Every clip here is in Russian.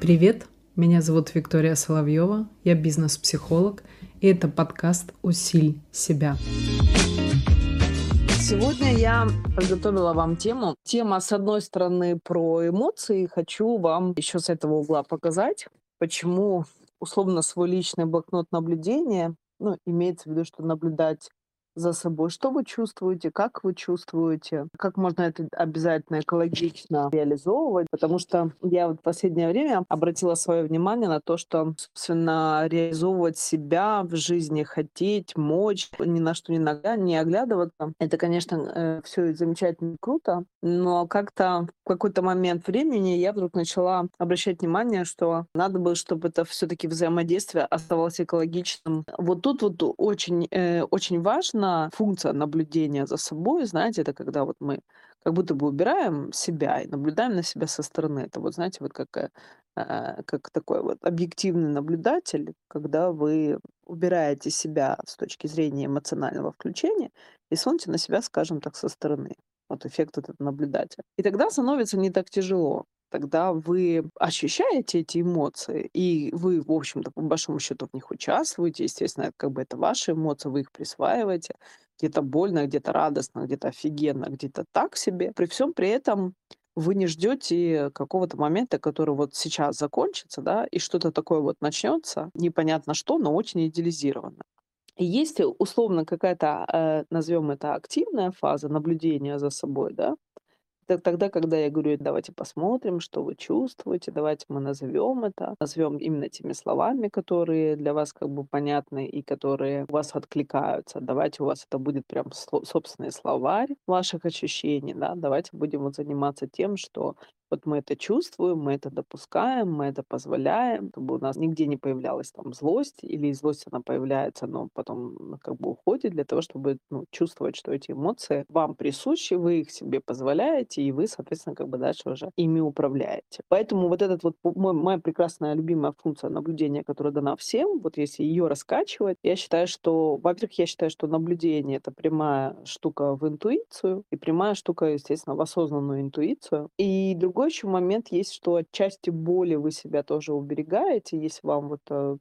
Привет, меня зовут Виктория Соловьева, я бизнес-психолог, и это подкаст «Усиль себя». Сегодня я подготовила вам тему. Тема, с одной стороны, про эмоции. Хочу вам еще с этого угла показать, почему условно свой личный блокнот наблюдения, ну, имеется в виду, что наблюдать за собой. Что вы чувствуете, как вы чувствуете, как можно это обязательно экологично реализовывать, потому что я вот в последнее время обратила свое внимание на то, что, собственно, реализовывать себя в жизни, хотеть, мочь, ни на что не, нога, не оглядываться, это, конечно, э, все замечательно круто, но как-то в какой-то момент времени я вдруг начала обращать внимание, что надо было, чтобы это все-таки взаимодействие оставалось экологичным. Вот тут вот очень, э, очень важно важна функция наблюдения за собой. Знаете, это когда вот мы как будто бы убираем себя и наблюдаем на себя со стороны. Это вот, знаете, вот как, э, а, как такой вот объективный наблюдатель, когда вы убираете себя с точки зрения эмоционального включения и смотрите на себя, скажем так, со стороны. Вот эффект этот наблюдателя. И тогда становится не так тяжело тогда вы ощущаете эти эмоции, и вы, в общем-то, по большому счету в них участвуете. Естественно, как бы это ваши эмоции, вы их присваиваете. Где-то больно, где-то радостно, где-то офигенно, где-то так себе. При всем при этом вы не ждете какого-то момента, который вот сейчас закончится, да, и что-то такое вот начнется, непонятно что, но очень идеализированно. И есть условно какая-то, э, назовем это активная фаза наблюдения за собой, да, тогда, когда я говорю: "Давайте посмотрим, что вы чувствуете, давайте мы назовем это, назовем именно теми словами, которые для вас как бы понятны и которые у вас откликаются. Давайте у вас это будет прям собственный словарь ваших ощущений, да. Давайте будем вот заниматься тем, что вот мы это чувствуем, мы это допускаем, мы это позволяем, чтобы у нас нигде не появлялась там злость, или злость она появляется, но потом как бы уходит для того, чтобы ну, чувствовать, что эти эмоции вам присущи, вы их себе позволяете, и вы, соответственно, как бы дальше уже ими управляете. Поэтому вот этот вот мой, моя прекрасная любимая функция наблюдения, которая дана всем, вот если ее раскачивать, я считаю, что, во-первых, я считаю, что наблюдение — это прямая штука в интуицию, и прямая штука, естественно, в осознанную интуицию. И другой другой еще момент есть, что отчасти боли вы себя тоже уберегаете, если вам вот э,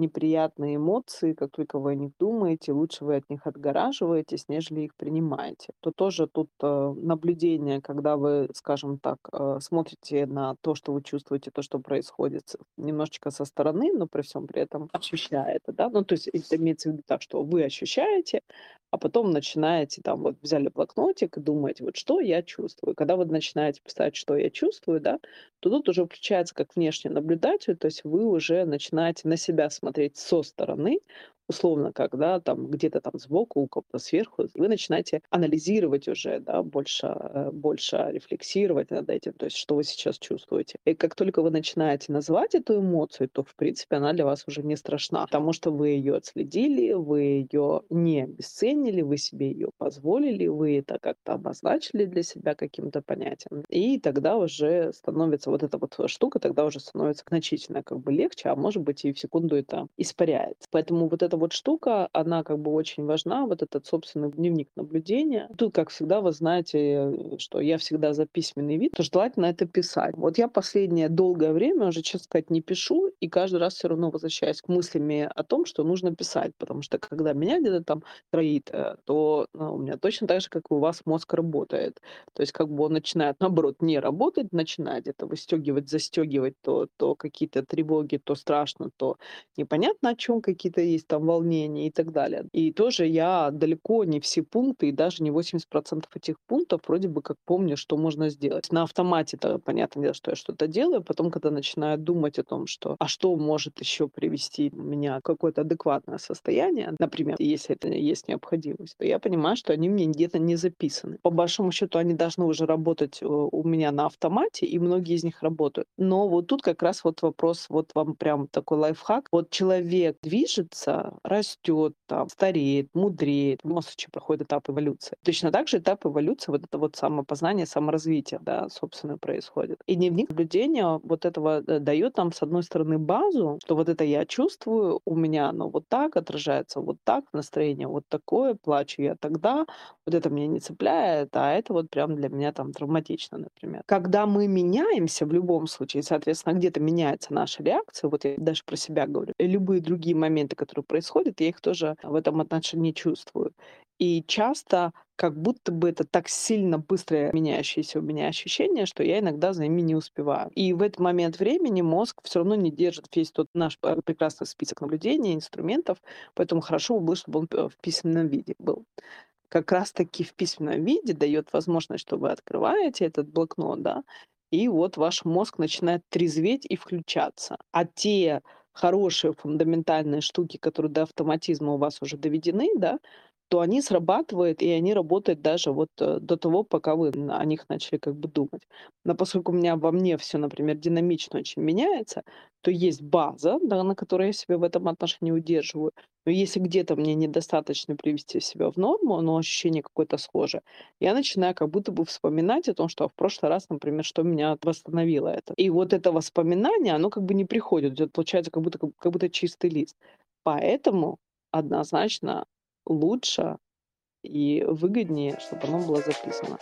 неприятные эмоции, как только вы о них думаете, лучше вы от них отгораживаетесь, нежели их принимаете. То тоже тут э, наблюдение, когда вы, скажем так, э, смотрите на то, что вы чувствуете, то, что происходит немножечко со стороны, но при всем при этом ощущая это, да, ну то есть это имеется в виду так, что вы ощущаете, а потом начинаете там вот взяли блокнотик и думаете, вот что я чувствую. Когда вы начинаете писать, что я чувствую, да, то тут уже включается как внешний наблюдатель, то есть вы уже начинаете на себя смотреть со стороны, условно, когда там где-то там сбоку, у кого-то сверху, вы начинаете анализировать уже, да, больше, э, больше рефлексировать над этим, то есть что вы сейчас чувствуете. И как только вы начинаете назвать эту эмоцию, то, в принципе, она для вас уже не страшна, потому что вы ее отследили, вы ее не обесценили, вы себе ее позволили, вы это как-то обозначили для себя каким-то понятием. И тогда уже становится вот эта вот штука, тогда уже становится значительно как бы легче, а может быть и в секунду это испаряется. Поэтому вот это вот штука, она как бы очень важна, вот этот собственный дневник наблюдения. Тут, как всегда, вы знаете, что я всегда за письменный вид, то желательно это писать. Вот я последнее долгое время уже, честно сказать, не пишу, и каждый раз все равно возвращаюсь к мыслями о том, что нужно писать, потому что когда меня где-то там троит, э, то ну, у меня точно так же, как и у вас мозг работает. То есть как бы он начинает, наоборот, не работать, начинает это выстегивать, застегивать, то, то какие-то тревоги, то страшно, то непонятно о чем какие-то есть там волнения и так далее. И тоже я далеко не все пункты, и даже не 80% этих пунктов вроде бы как помню, что можно сделать. На автомате это понятное дело, что я что-то делаю, потом, когда начинаю думать о том, что а что может еще привести меня в какое-то адекватное состояние, например, если это есть необходимость, то я понимаю, что они мне где-то не записаны. По большому счету они должны уже работать э, у меня на автомате, и многие из них работают. Но вот тут как раз вот вопрос, вот вам прям такой лайфхак. Вот человек движется растет, там, стареет, мудреет. В любом проходит этап эволюции. Точно так же этап эволюции, вот это вот самопознание, саморазвитие, да, собственно, происходит. И дневник наблюдения вот этого э, дает нам, с одной стороны, базу, что вот это я чувствую, у меня оно вот так отражается, вот так, настроение вот такое, плачу я тогда, вот это меня не цепляет, а это вот прям для меня там травматично, например. Когда мы меняемся в любом случае, соответственно, где-то меняется наша реакция, вот я даже про себя говорю, любые другие моменты, которые происходят, я их тоже в этом отношении чувствую. И часто как будто бы это так сильно быстро меняющееся у меня ощущение, что я иногда за ними не успеваю. И в этот момент времени мозг все равно не держит весь тот наш э, прекрасный список наблюдений, инструментов, поэтому хорошо бы было, чтобы он э, в письменном виде был как раз-таки в письменном виде дает возможность, что вы открываете этот блокнот, да, и вот ваш мозг начинает трезветь и включаться. А те хорошие фундаментальные штуки, которые до автоматизма у вас уже доведены, да, то они срабатывают, и они работают даже вот э, до того, пока вы о них начали как бы думать. Но поскольку у меня во мне все, например, динамично очень меняется, то есть база, да, на которой я себя в этом отношении удерживаю. Но если где-то мне недостаточно привести себя в норму, но ощущение какое-то схожее, я начинаю как будто бы вспоминать о том, что в прошлый раз, например, что меня восстановило это. И вот это воспоминание, оно как бы не приходит. Получается как будто, как будто чистый лист. Поэтому однозначно лучше и выгоднее, чтобы оно было записано.